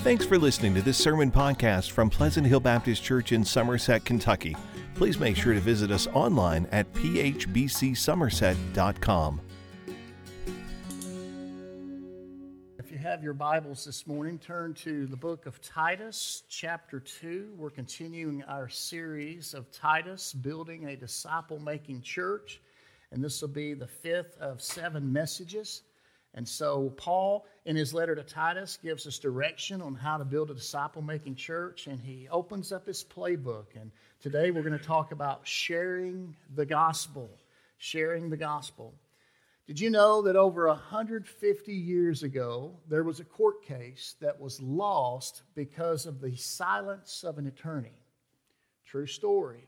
Thanks for listening to this sermon podcast from Pleasant Hill Baptist Church in Somerset, Kentucky. Please make sure to visit us online at phbcsomerset.com. If you have your Bibles this morning, turn to the book of Titus, chapter 2. We're continuing our series of Titus, building a disciple making church. And this will be the fifth of seven messages. And so, Paul, in his letter to Titus, gives us direction on how to build a disciple making church, and he opens up his playbook. And today we're going to talk about sharing the gospel. Sharing the gospel. Did you know that over 150 years ago, there was a court case that was lost because of the silence of an attorney? True story.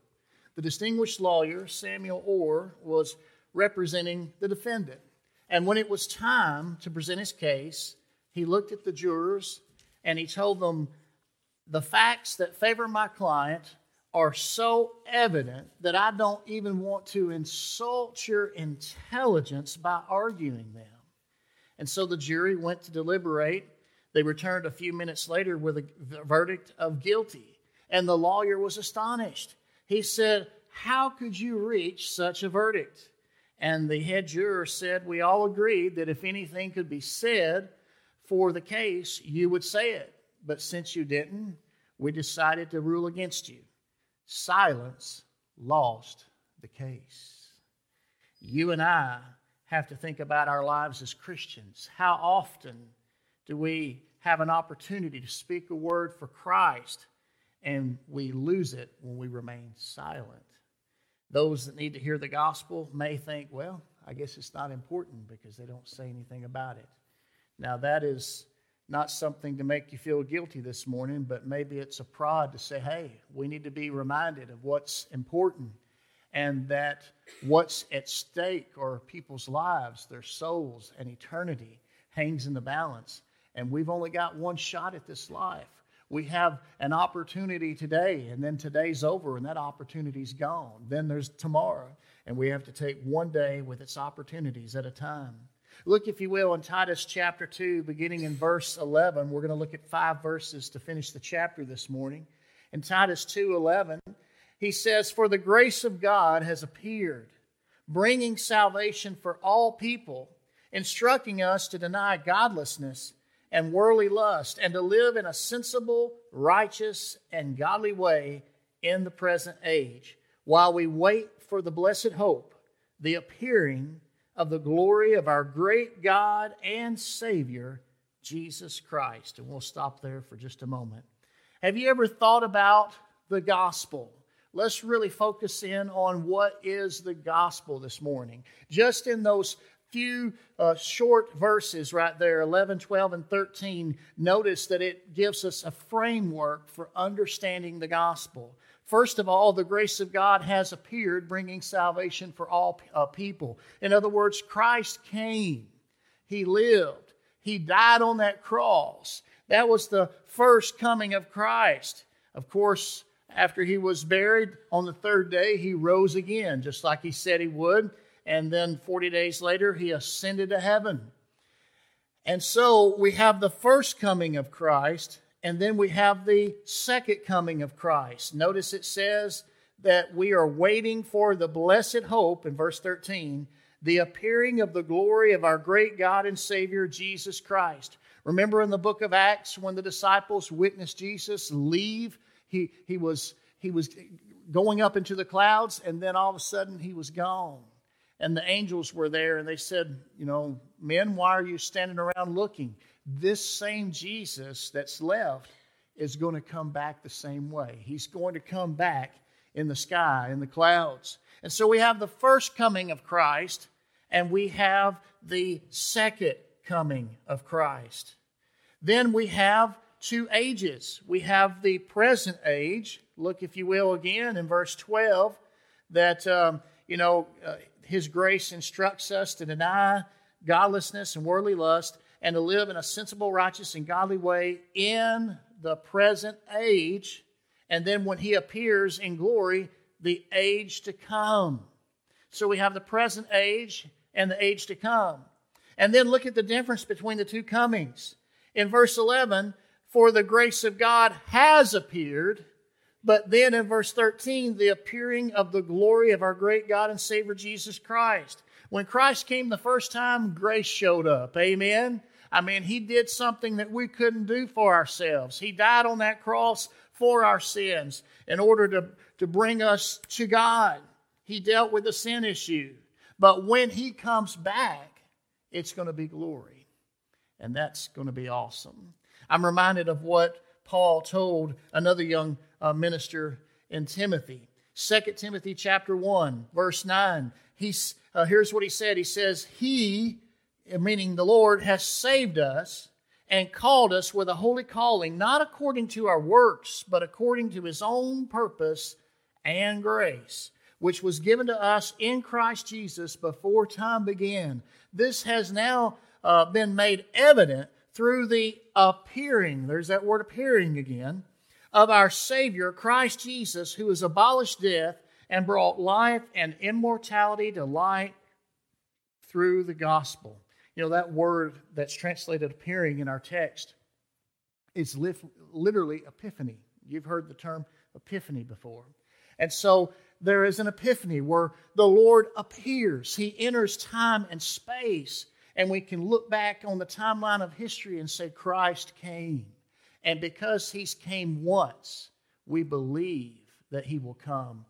The distinguished lawyer, Samuel Orr, was representing the defendant. And when it was time to present his case, he looked at the jurors and he told them, The facts that favor my client are so evident that I don't even want to insult your intelligence by arguing them. And so the jury went to deliberate. They returned a few minutes later with a verdict of guilty. And the lawyer was astonished. He said, How could you reach such a verdict? And the head juror said, We all agreed that if anything could be said for the case, you would say it. But since you didn't, we decided to rule against you. Silence lost the case. You and I have to think about our lives as Christians. How often do we have an opportunity to speak a word for Christ and we lose it when we remain silent? Those that need to hear the gospel may think, well, I guess it's not important because they don't say anything about it. Now, that is not something to make you feel guilty this morning, but maybe it's a prod to say, hey, we need to be reminded of what's important and that what's at stake are people's lives, their souls, and eternity hangs in the balance. And we've only got one shot at this life we have an opportunity today, and then today's over, and that opportunity's gone. Then there's tomorrow, and we have to take one day with its opportunities at a time. Look, if you will, in Titus chapter 2, beginning in verse 11. We're going to look at five verses to finish the chapter this morning. In Titus 2 11, he says, For the grace of God has appeared, bringing salvation for all people, instructing us to deny godlessness and worldly lust, and to live in a sensible, righteous, and godly way in the present age, while we wait for the blessed hope, the appearing of the glory of our great God and Savior, Jesus Christ. And we'll stop there for just a moment. Have you ever thought about the gospel? Let's really focus in on what is the gospel this morning. Just in those few uh, short verses right there 11 12 and 13 notice that it gives us a framework for understanding the gospel. First of all the grace of god has appeared bringing salvation for all uh, people. In other words christ came. He lived. He died on that cross. That was the first coming of christ. Of course after he was buried on the third day he rose again just like he said he would and then 40 days later, he ascended to heaven. And so we have the first coming of Christ, and then we have the second coming of Christ. Notice it says that we are waiting for the blessed hope in verse 13, the appearing of the glory of our great God and Savior, Jesus Christ. Remember in the book of Acts when the disciples witnessed Jesus leave? He, he, was, he was going up into the clouds, and then all of a sudden he was gone and the angels were there and they said, You know, men, why are you standing around looking? This same Jesus that's left is going to come back the same way. He's going to come back in the sky, in the clouds. And so we have the first coming of Christ and we have the second coming of Christ. Then we have two ages. We have the present age. Look, if you will, again in verse 12, that, um, you know, uh, his grace instructs us to deny godlessness and worldly lust and to live in a sensible, righteous, and godly way in the present age. And then when He appears in glory, the age to come. So we have the present age and the age to come. And then look at the difference between the two comings. In verse 11, For the grace of God has appeared. But then in verse 13, the appearing of the glory of our great God and Savior Jesus Christ. When Christ came the first time, grace showed up. Amen. I mean, he did something that we couldn't do for ourselves. He died on that cross for our sins in order to, to bring us to God. He dealt with the sin issue. But when he comes back, it's going to be glory. And that's going to be awesome. I'm reminded of what Paul told another young uh, minister in Timothy. 2 Timothy chapter 1, verse 9. He's, uh, here's what he said. He says, He, meaning the Lord, has saved us and called us with a holy calling, not according to our works, but according to his own purpose and grace, which was given to us in Christ Jesus before time began. This has now uh, been made evident through the appearing, there's that word appearing again, of our Savior, Christ Jesus, who has abolished death and brought life and immortality to light through the gospel. You know, that word that's translated appearing in our text is literally epiphany. You've heard the term epiphany before. And so there is an epiphany where the Lord appears. He enters time and space, and we can look back on the timeline of history and say, Christ came. And because He's came once, we believe that He will come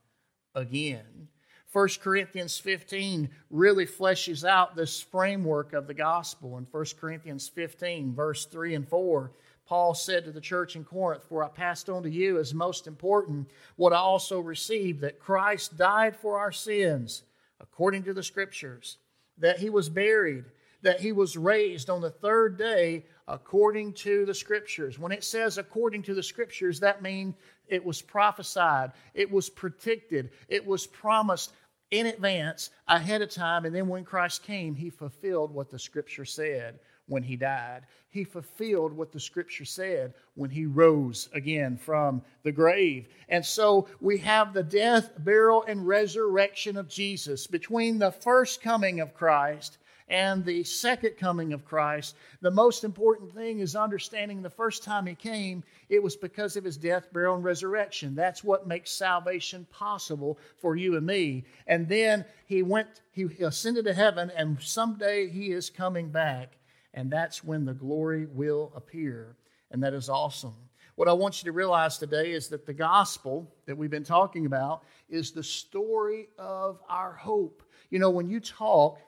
again. 1 Corinthians 15 really fleshes out this framework of the gospel. In 1 Corinthians 15, verse 3 and 4, Paul said to the church in Corinth, For I passed on to you as most important what I also received that Christ died for our sins, according to the Scriptures, that he was buried, that he was raised on the third day, according to the Scriptures. When it says according to the Scriptures, that means it was prophesied, it was predicted, it was promised in advance, ahead of time, and then when Christ came, he fulfilled what the Scripture said when he died. He fulfilled what the scripture said when he rose again from the grave. And so we have the death, burial, and resurrection of Jesus. Between the first coming of Christ and the second coming of Christ, the most important thing is understanding the first time he came, it was because of his death, burial, and resurrection. That's what makes salvation possible for you and me. And then he went, he ascended to heaven, and someday he is coming back and that's when the glory will appear. And that is awesome. What I want you to realize today is that the gospel that we've been talking about is the story of our hope. You know, when you talk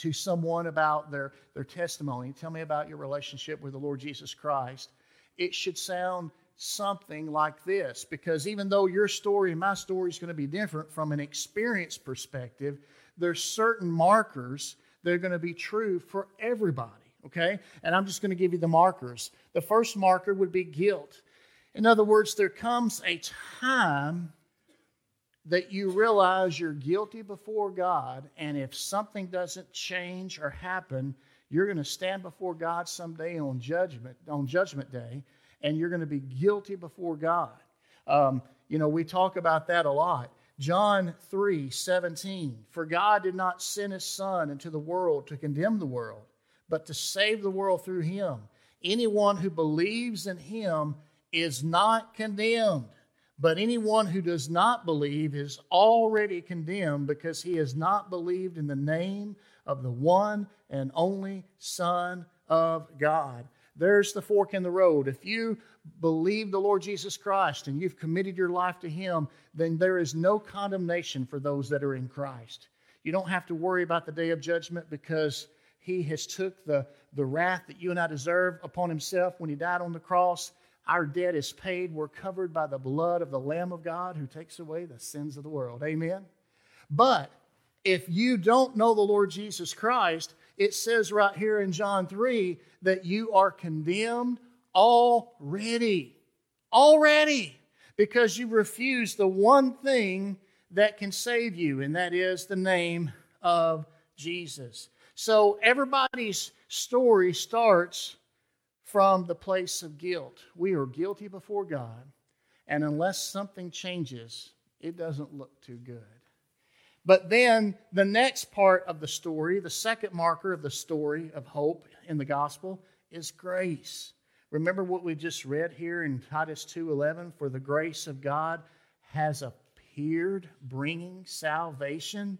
to someone about their, their testimony, tell me about your relationship with the Lord Jesus Christ, it should sound something like this because even though your story and my story is going to be different from an experience perspective, there's certain markers that are going to be true for everybody, okay? And I'm just going to give you the markers. The first marker would be guilt. In other words, there comes a time that you realize you're guilty before God, and if something doesn't change or happen, you're going to stand before God someday on judgment on Judgment Day, and you're going to be guilty before God. Um, you know, we talk about that a lot. John 3 17. For God did not send his Son into the world to condemn the world, but to save the world through him. Anyone who believes in him is not condemned, but anyone who does not believe is already condemned because he has not believed in the name of the one and only Son of God. There's the fork in the road. If you believe the Lord Jesus Christ and you've committed your life to Him, then there is no condemnation for those that are in Christ. You don't have to worry about the day of judgment because He has took the, the wrath that you and I deserve upon Himself when He died on the cross. Our debt is paid. We're covered by the blood of the Lamb of God who takes away the sins of the world. Amen? But if you don't know the Lord Jesus Christ, it says right here in John 3 that you are condemned already. Already. Because you refuse the one thing that can save you, and that is the name of Jesus. So everybody's story starts from the place of guilt. We are guilty before God, and unless something changes, it doesn't look too good. But then the next part of the story, the second marker of the story of hope in the gospel, is grace. Remember what we just read here in Titus 2:11 for the grace of God has appeared bringing salvation.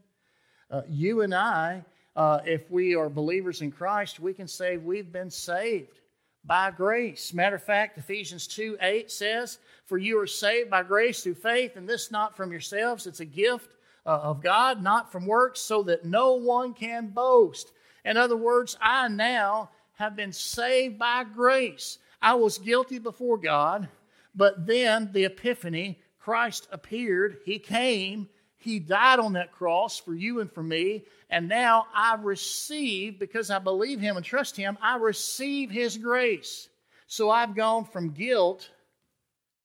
Uh, you and I uh, if we are believers in Christ, we can say we've been saved by grace. Matter of fact, Ephesians 2 8 says, For you are saved by grace through faith, and this not from yourselves. It's a gift uh, of God, not from works, so that no one can boast. In other words, I now have been saved by grace. I was guilty before God, but then the epiphany, Christ appeared, He came, He died on that cross for you and for me, and now I receive, because I believe Him and trust Him, I receive His grace. So I've gone from guilt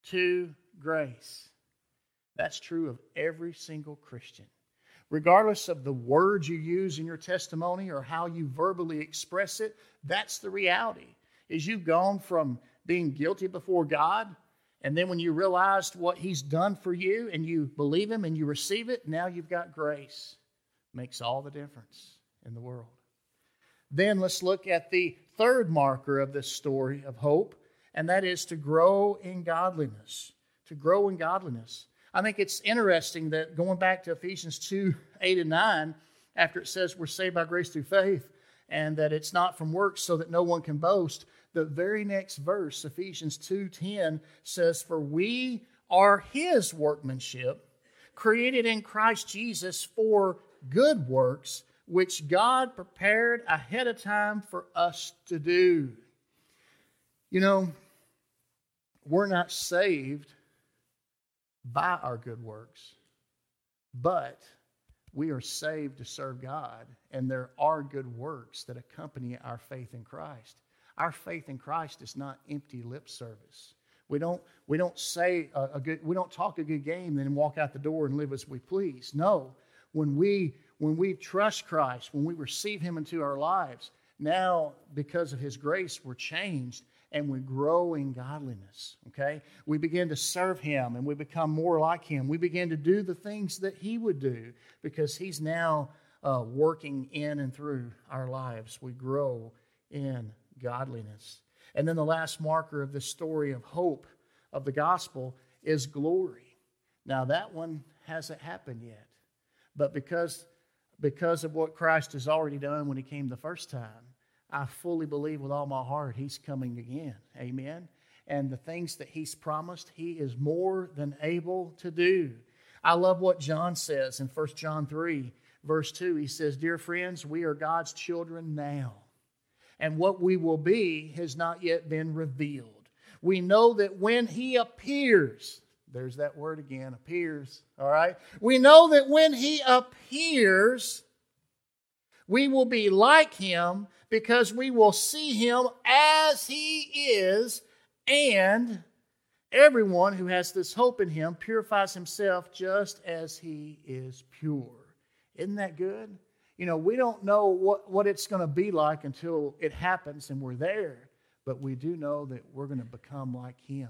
to grace. That's true of every single Christian. Regardless of the words you use in your testimony or how you verbally express it, that's the reality. Is you've gone from being guilty before God, and then when you realized what He's done for you and you believe Him and you receive it, now you've got grace. Makes all the difference in the world. Then let's look at the third marker of this story of hope, and that is to grow in godliness. To grow in godliness. I think it's interesting that going back to Ephesians 2 8 and 9, after it says we're saved by grace through faith and that it's not from works so that no one can boast, the very next verse, Ephesians 2:10 says for we are his workmanship created in Christ Jesus for good works which God prepared ahead of time for us to do. You know, we're not saved by our good works, but we are saved to serve God, and there are good works that accompany our faith in Christ. Our faith in Christ is not empty lip service. We don't, we don't say a, a good, we don't talk a good game, then walk out the door and live as we please. No, when we when we trust Christ, when we receive Him into our lives, now because of His grace, we're changed and we grow in godliness. Okay? We begin to serve Him and we become more like Him. We begin to do the things that He would do because He's now uh, working in and through our lives. We grow in godliness. And then the last marker of this story of hope of the gospel is glory. Now, that one hasn't happened yet. But because, because of what Christ has already done when He came the first time, I fully believe with all my heart He's coming again. Amen. And the things that He's promised, He is more than able to do. I love what John says in 1 John 3, verse 2. He says, Dear friends, we are God's children now, and what we will be has not yet been revealed. We know that when He appears, there's that word again, appears. All right? We know that when he appears, we will be like him because we will see him as he is, and everyone who has this hope in him purifies himself just as he is pure. Isn't that good? You know, we don't know what, what it's going to be like until it happens and we're there, but we do know that we're going to become like him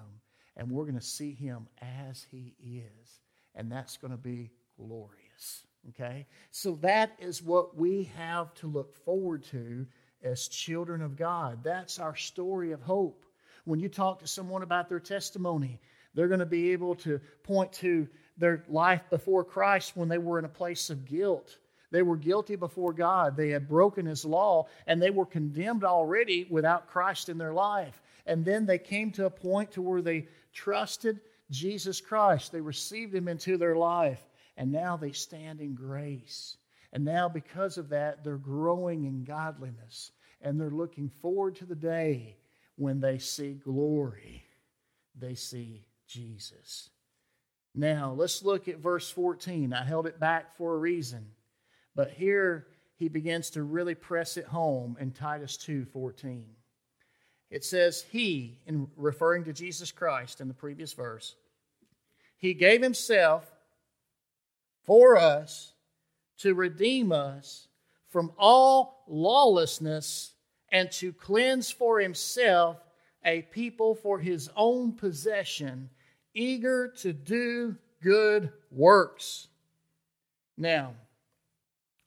and we're going to see him as he is. And that's going to be glorious. Okay? So that is what we have to look forward to as children of God. That's our story of hope. When you talk to someone about their testimony, they're going to be able to point to their life before Christ when they were in a place of guilt. They were guilty before God. They had broken His law and they were condemned already without Christ in their life. And then they came to a point to where they trusted Jesus Christ. They received Him into their life, and now they stand in grace. And now, because of that, they're growing in godliness, and they're looking forward to the day when they see glory. They see Jesus. Now, let's look at verse 14. I held it back for a reason, but here he begins to really press it home in Titus 2:14. It says, He, in referring to Jesus Christ in the previous verse, He gave Himself for us to redeem us from all lawlessness and to cleanse for Himself a people for His own possession, eager to do good works. Now,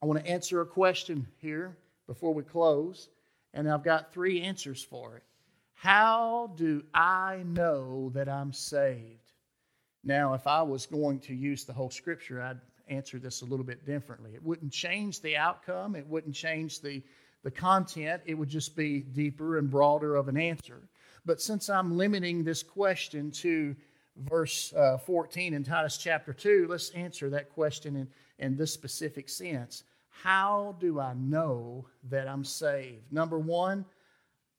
I want to answer a question here before we close, and I've got three answers for it. How do I know that I'm saved? Now, if I was going to use the whole scripture, I'd answer this a little bit differently. It wouldn't change the outcome, it wouldn't change the, the content, it would just be deeper and broader of an answer. But since I'm limiting this question to verse uh, 14 in Titus chapter 2, let's answer that question in, in this specific sense. How do I know that I'm saved? Number one,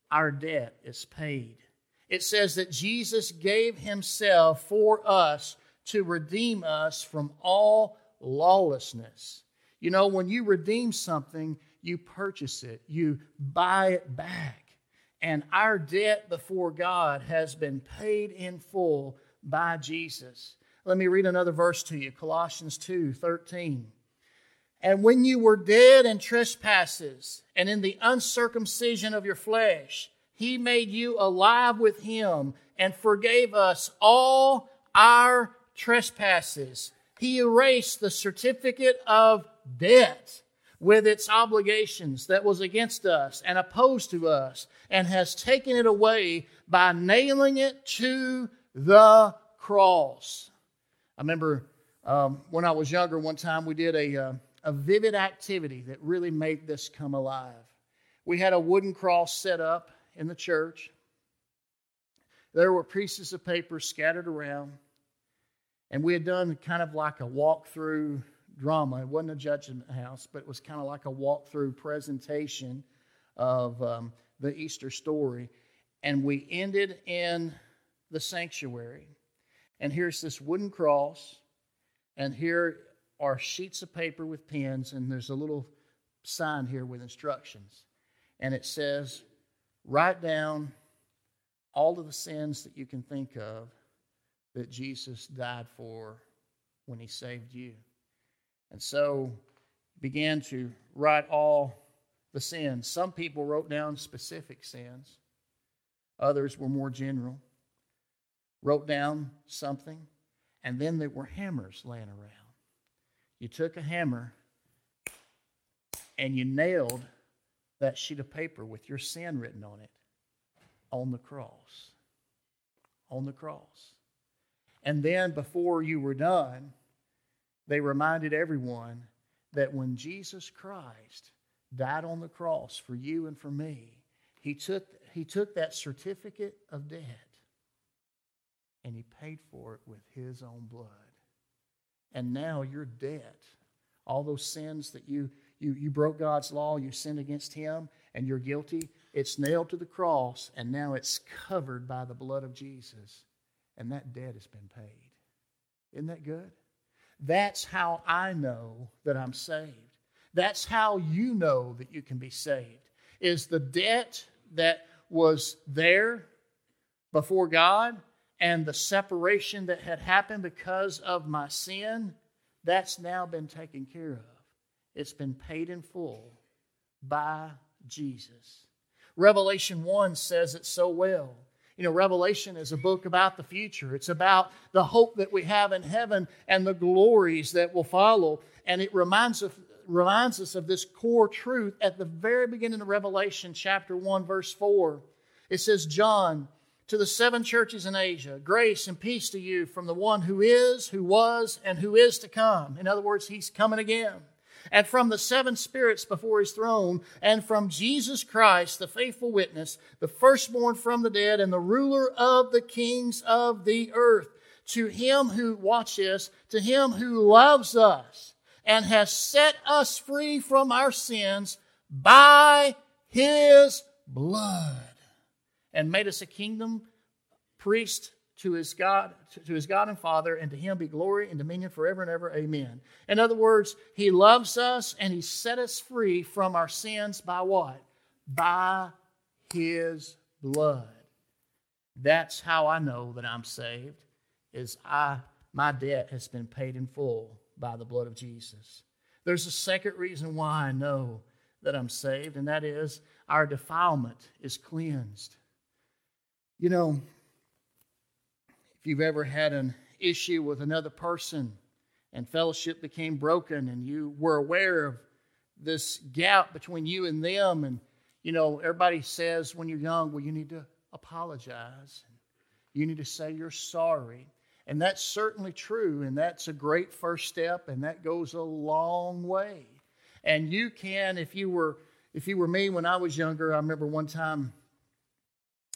our debt is paid. It says that Jesus gave himself for us to redeem us from all lawlessness. You know, when you redeem something, you purchase it, you buy it back. And our debt before God has been paid in full by Jesus. Let me read another verse to you Colossians 2 13. And when you were dead in trespasses and in the uncircumcision of your flesh, he made you alive with him and forgave us all our trespasses. He erased the certificate of debt with its obligations that was against us and opposed to us and has taken it away by nailing it to the cross. I remember um, when I was younger, one time we did a, uh, a vivid activity that really made this come alive. We had a wooden cross set up in the church. There were pieces of paper scattered around, and we had done kind of like a walk-through drama. It wasn't a judgment house, but it was kind of like a walk-through presentation of um, the Easter story. And we ended in the sanctuary. And here's this wooden cross, and here are sheets of paper with pens, and there's a little sign here with instructions. And it says, Write down all of the sins that you can think of that Jesus died for when he saved you. And so began to write all the sins. Some people wrote down specific sins, others were more general. Wrote down something, and then there were hammers laying around. You took a hammer and you nailed that sheet of paper with your sin written on it on the cross. On the cross. And then before you were done, they reminded everyone that when Jesus Christ died on the cross for you and for me, he took, he took that certificate of debt and he paid for it with his own blood. And now your debt, all those sins that you, you, you broke God's law, you sinned against him, and you're guilty, it's nailed to the cross, and now it's covered by the blood of Jesus. And that debt has been paid. Isn't that good? That's how I know that I'm saved. That's how you know that you can be saved. Is the debt that was there before God and the separation that had happened because of my sin, that's now been taken care of. It's been paid in full by Jesus. Revelation 1 says it so well. You know, Revelation is a book about the future. It's about the hope that we have in heaven and the glories that will follow. And it reminds us, reminds us of this core truth at the very beginning of Revelation, chapter 1, verse 4. It says, John, to the seven churches in Asia, grace and peace to you from the one who is, who was, and who is to come. In other words, he's coming again and from the seven spirits before his throne, and from Jesus Christ, the faithful witness, the firstborn from the dead, and the ruler of the kings of the earth. To him who, watch this, to him who loves us and has set us free from our sins by his blood and made us a kingdom, priest, to his God, to his God and Father, and to him be glory and dominion forever and ever. Amen. In other words, he loves us and he set us free from our sins by what? By his blood. That's how I know that I'm saved, is I my debt has been paid in full by the blood of Jesus. There's a second reason why I know that I'm saved, and that is our defilement is cleansed. You know, if you've ever had an issue with another person and fellowship became broken and you were aware of this gap between you and them and you know everybody says when you're young well you need to apologize. You need to say you're sorry. And that's certainly true, and that's a great first step, and that goes a long way. And you can, if you were if you were me when I was younger, I remember one time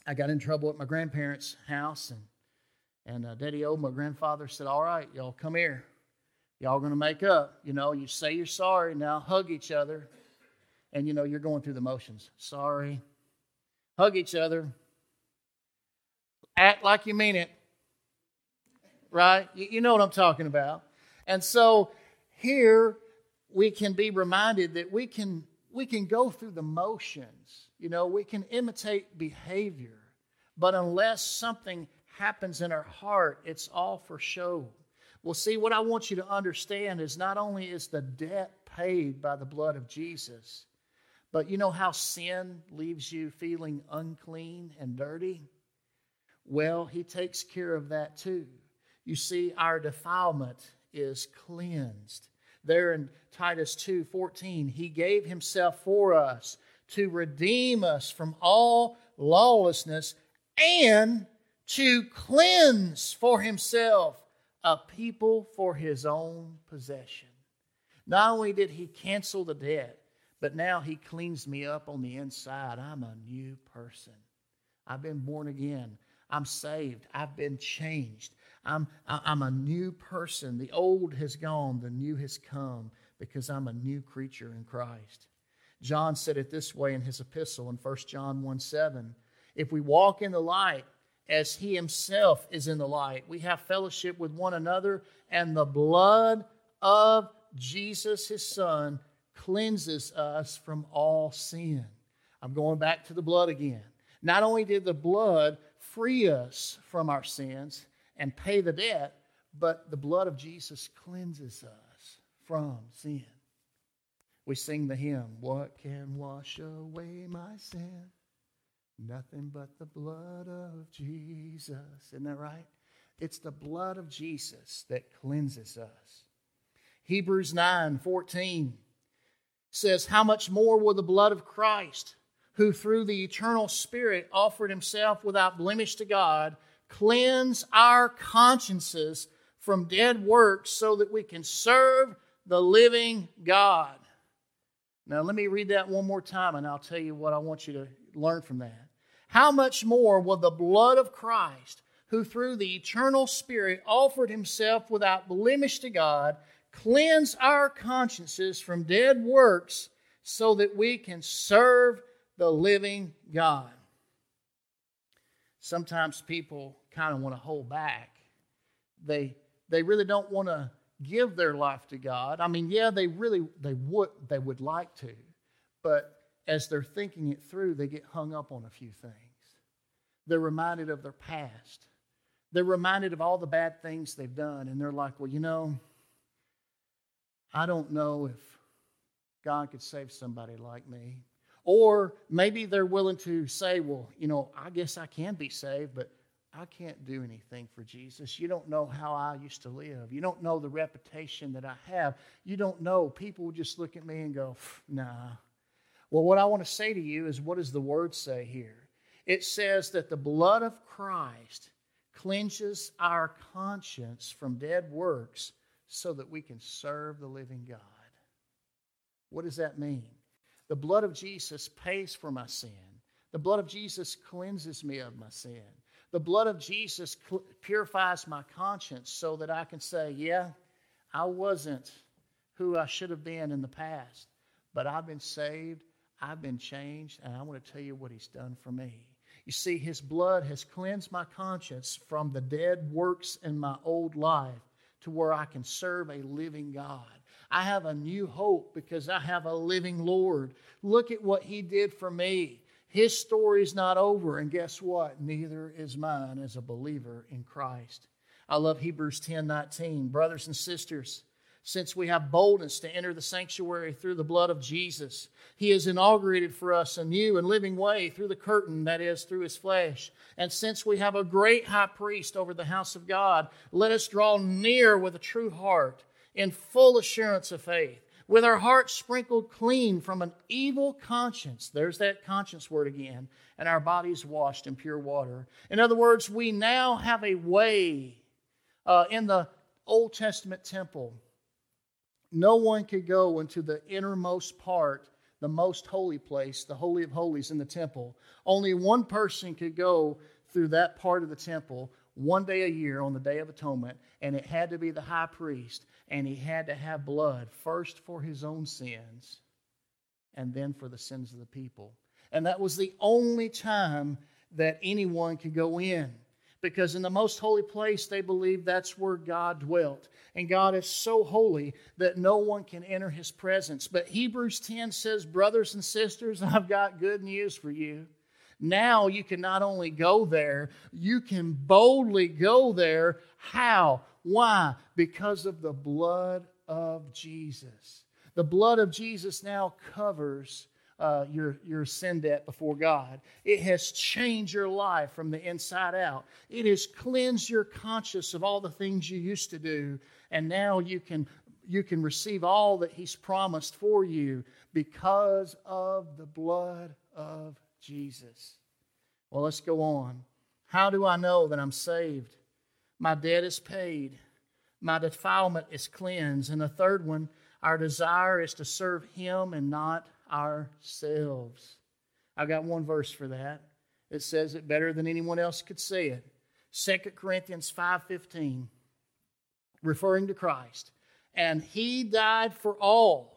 I got in trouble at my grandparents' house, and and uh, Daddy O, my grandfather, said, "All right, y'all come here. Y'all to make up. You know, you say you're sorry. Now hug each other, and you know you're going through the motions. Sorry, hug each other. Act like you mean it. Right? You, you know what I'm talking about. And so here we can be reminded that we can we can go through the motions. You know, we can imitate behavior, but unless something happens in our heart, it's all for show. Well, see, what I want you to understand is not only is the debt paid by the blood of Jesus, but you know how sin leaves you feeling unclean and dirty? Well, He takes care of that too. You see, our defilement is cleansed. There in Titus 2 14, He gave Himself for us to redeem us from all lawlessness and to cleanse for himself a people for his own possession. Not only did he cancel the debt, but now he cleans me up on the inside. I'm a new person. I've been born again. I'm saved. I've been changed. I'm, I'm a new person. The old has gone, the new has come because I'm a new creature in Christ. John said it this way in his epistle in 1 John 1 7. If we walk in the light as he himself is in the light. We have fellowship with one another, and the blood of Jesus, his son, cleanses us from all sin. I'm going back to the blood again. Not only did the blood free us from our sins and pay the debt, but the blood of Jesus cleanses us from sin. We sing the hymn, What can wash away my sin? Nothing but the blood of Jesus. Isn't that right? It's the blood of Jesus that cleanses us. Hebrews 9 14 says, How much more will the blood of Christ, who through the eternal Spirit offered himself without blemish to God, cleanse our consciences from dead works so that we can serve the living God? Now, let me read that one more time and I'll tell you what I want you to learn from that. How much more will the blood of Christ, who through the eternal Spirit offered himself without blemish to God, cleanse our consciences from dead works so that we can serve the living God? Sometimes people kind of want to hold back. They, they really don't want to give their life to God. I mean, yeah, they really they would they would like to, but as they're thinking it through, they get hung up on a few things. They're reminded of their past. They're reminded of all the bad things they've done, and they're like, well, you know, I don't know if God could save somebody like me. Or maybe they're willing to say, well, you know, I guess I can be saved, but I can't do anything for Jesus. You don't know how I used to live. You don't know the reputation that I have. You don't know. People just look at me and go, nah, well, what I want to say to you is what does the word say here? It says that the blood of Christ cleanses our conscience from dead works so that we can serve the living God. What does that mean? The blood of Jesus pays for my sin. The blood of Jesus cleanses me of my sin. The blood of Jesus purifies my conscience so that I can say, yeah, I wasn't who I should have been in the past, but I've been saved I've been changed, and I want to tell you what He's done for me. You see, His blood has cleansed my conscience from the dead works in my old life to where I can serve a living God. I have a new hope because I have a living Lord. Look at what He did for me. His story's not over, and guess what? Neither is mine as a believer in Christ. I love Hebrews 10 19. Brothers and sisters, since we have boldness to enter the sanctuary through the blood of Jesus. He has inaugurated for us a new and living way through the curtain, that is, through his flesh. And since we have a great high priest over the house of God, let us draw near with a true heart in full assurance of faith with our hearts sprinkled clean from an evil conscience. There's that conscience word again. And our bodies washed in pure water. In other words, we now have a way uh, in the Old Testament temple. No one could go into the innermost part, the most holy place, the Holy of Holies in the temple. Only one person could go through that part of the temple one day a year on the Day of Atonement, and it had to be the high priest, and he had to have blood first for his own sins and then for the sins of the people. And that was the only time that anyone could go in. Because in the most holy place, they believed that's where God dwelt. And God is so holy that no one can enter his presence. But Hebrews 10 says, Brothers and sisters, I've got good news for you. Now you can not only go there, you can boldly go there. How? Why? Because of the blood of Jesus. The blood of Jesus now covers uh, your, your sin debt before God. It has changed your life from the inside out. It has cleansed your conscience of all the things you used to do, and now you can, you can receive all that He's promised for you because of the blood of Jesus. Well, let's go on. How do I know that I'm saved? My debt is paid, my defilement is cleansed. And the third one, our desire is to serve Him and not ourselves. I've got one verse for that. It says it better than anyone else could say it. 2 Corinthians 5:15 referring to Christ. And he died for all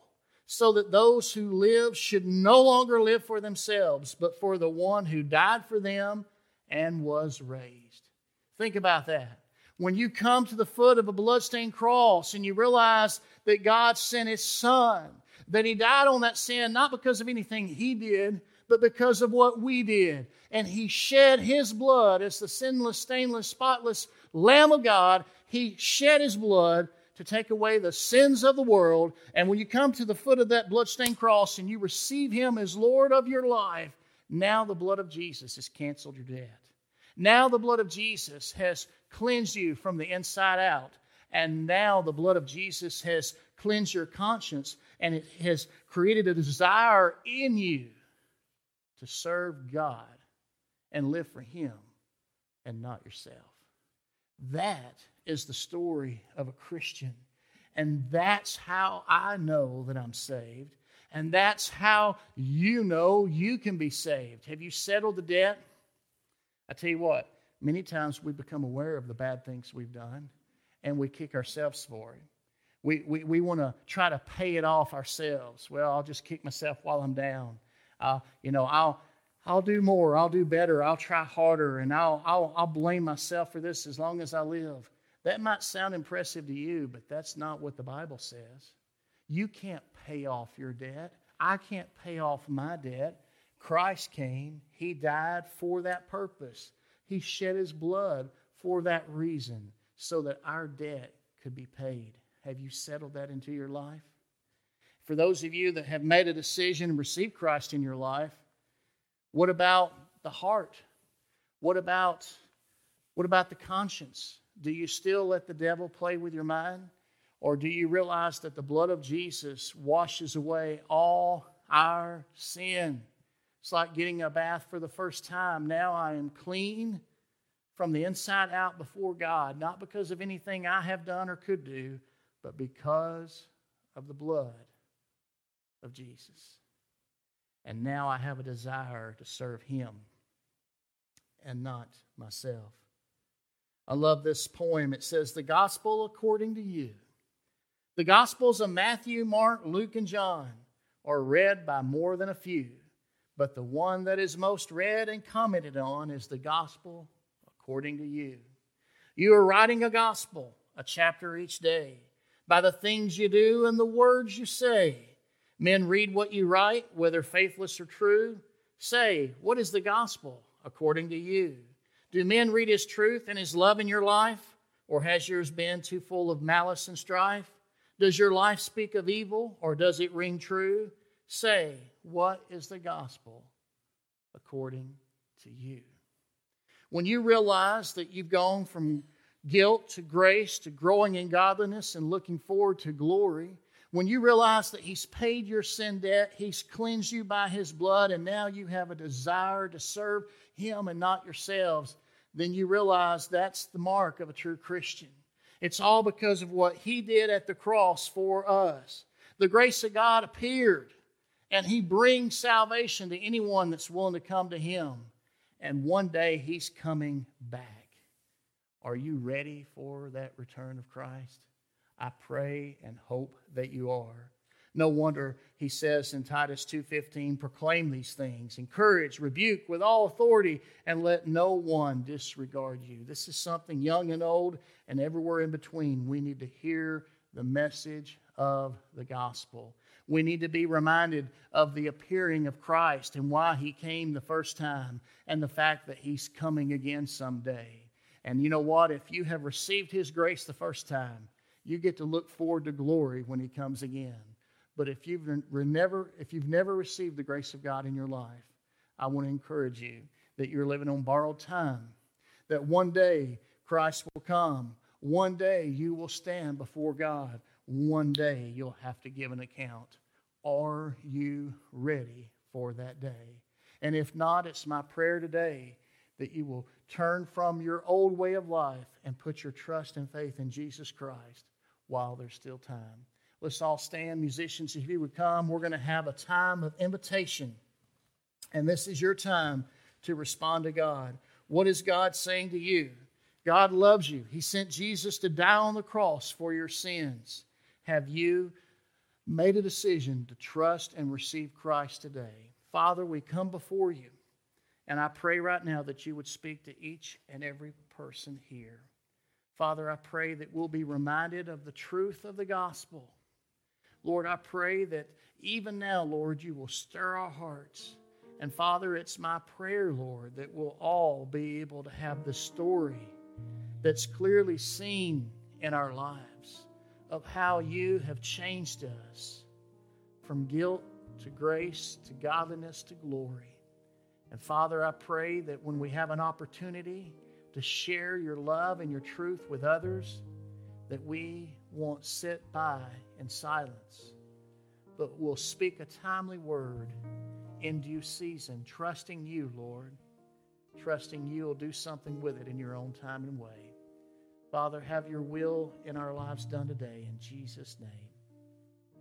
so that those who live should no longer live for themselves but for the one who died for them and was raised. Think about that. When you come to the foot of a bloodstained cross and you realize that God sent his son that he died on that sin not because of anything he did, but because of what we did. And he shed his blood as the sinless, stainless, spotless Lamb of God. He shed his blood to take away the sins of the world. And when you come to the foot of that bloodstained cross and you receive him as Lord of your life, now the blood of Jesus has canceled your debt. Now the blood of Jesus has cleansed you from the inside out. And now the blood of Jesus has cleansed your conscience and it has created a desire in you to serve God and live for Him and not yourself. That is the story of a Christian. And that's how I know that I'm saved. And that's how you know you can be saved. Have you settled the debt? I tell you what, many times we become aware of the bad things we've done and we kick ourselves for it. We, we, we want to try to pay it off ourselves. Well, I'll just kick myself while I'm down. Uh, you know, I'll, I'll do more. I'll do better. I'll try harder. And I'll, I'll, I'll blame myself for this as long as I live. That might sound impressive to you, but that's not what the Bible says. You can't pay off your debt. I can't pay off my debt. Christ came, He died for that purpose. He shed His blood for that reason so that our debt could be paid. Have you settled that into your life? For those of you that have made a decision and received Christ in your life, what about the heart? What about what about the conscience? Do you still let the devil play with your mind? Or do you realize that the blood of Jesus washes away all our sin? It's like getting a bath for the first time. Now I am clean from the inside out before God, not because of anything I have done or could do, but because of the blood of Jesus. And now I have a desire to serve Him and not myself. I love this poem. It says, The Gospel according to you. The Gospels of Matthew, Mark, Luke, and John are read by more than a few, but the one that is most read and commented on is the Gospel according to you. You are writing a gospel, a chapter each day by the things you do and the words you say. Men read what you write, whether faithless or true. Say, what is the gospel according to you? Do men read his truth and his love in your life? Or has yours been too full of malice and strife? Does your life speak of evil or does it ring true? Say, what is the gospel according to you? When you realize that you've gone from guilt to grace to growing in godliness and looking forward to glory, when you realize that He's paid your sin debt, He's cleansed you by His blood, and now you have a desire to serve Him and not yourselves, then you realize that's the mark of a true Christian. It's all because of what He did at the cross for us. The grace of God appeared, and He brings salvation to anyone that's willing to come to Him. And one day He's coming back. Are you ready for that return of Christ? I pray and hope that you are. No wonder he says in Titus 2:15, proclaim these things, encourage, rebuke with all authority, and let no one disregard you. This is something young and old and everywhere in between. We need to hear the message of the gospel. We need to be reminded of the appearing of Christ and why he came the first time and the fact that he's coming again someday. And you know what? If you have received his grace the first time, you get to look forward to glory when he comes again. But if you've never, if you've never received the grace of God in your life, I want to encourage you that you're living on borrowed time. That one day Christ will come. One day you will stand before God. One day you'll have to give an account. Are you ready for that day? And if not, it's my prayer today that you will turn from your old way of life and put your trust and faith in Jesus Christ while there's still time. Let's all stand. Musicians, if you would come, we're going to have a time of invitation. And this is your time to respond to God. What is God saying to you? God loves you. He sent Jesus to die on the cross for your sins. Have you made a decision to trust and receive Christ today? Father, we come before you, and I pray right now that you would speak to each and every person here. Father, I pray that we'll be reminded of the truth of the gospel. Lord, I pray that even now, Lord, you will stir our hearts. And Father, it's my prayer, Lord, that we'll all be able to have the story that's clearly seen in our lives of how you have changed us from guilt to grace to godliness to glory. And Father, I pray that when we have an opportunity, to share your love and your truth with others, that we won't sit by in silence, but will speak a timely word in due season, trusting you, Lord, trusting you'll do something with it in your own time and way. Father, have your will in our lives done today. In Jesus' name,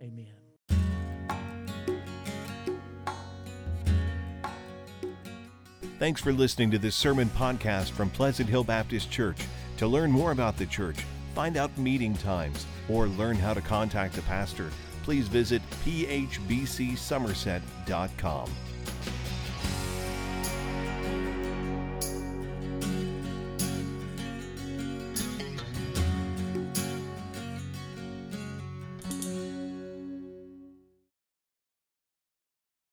amen. Thanks for listening to this sermon podcast from Pleasant Hill Baptist Church. To learn more about the church, find out meeting times, or learn how to contact the pastor, please visit phbcsomerset.com.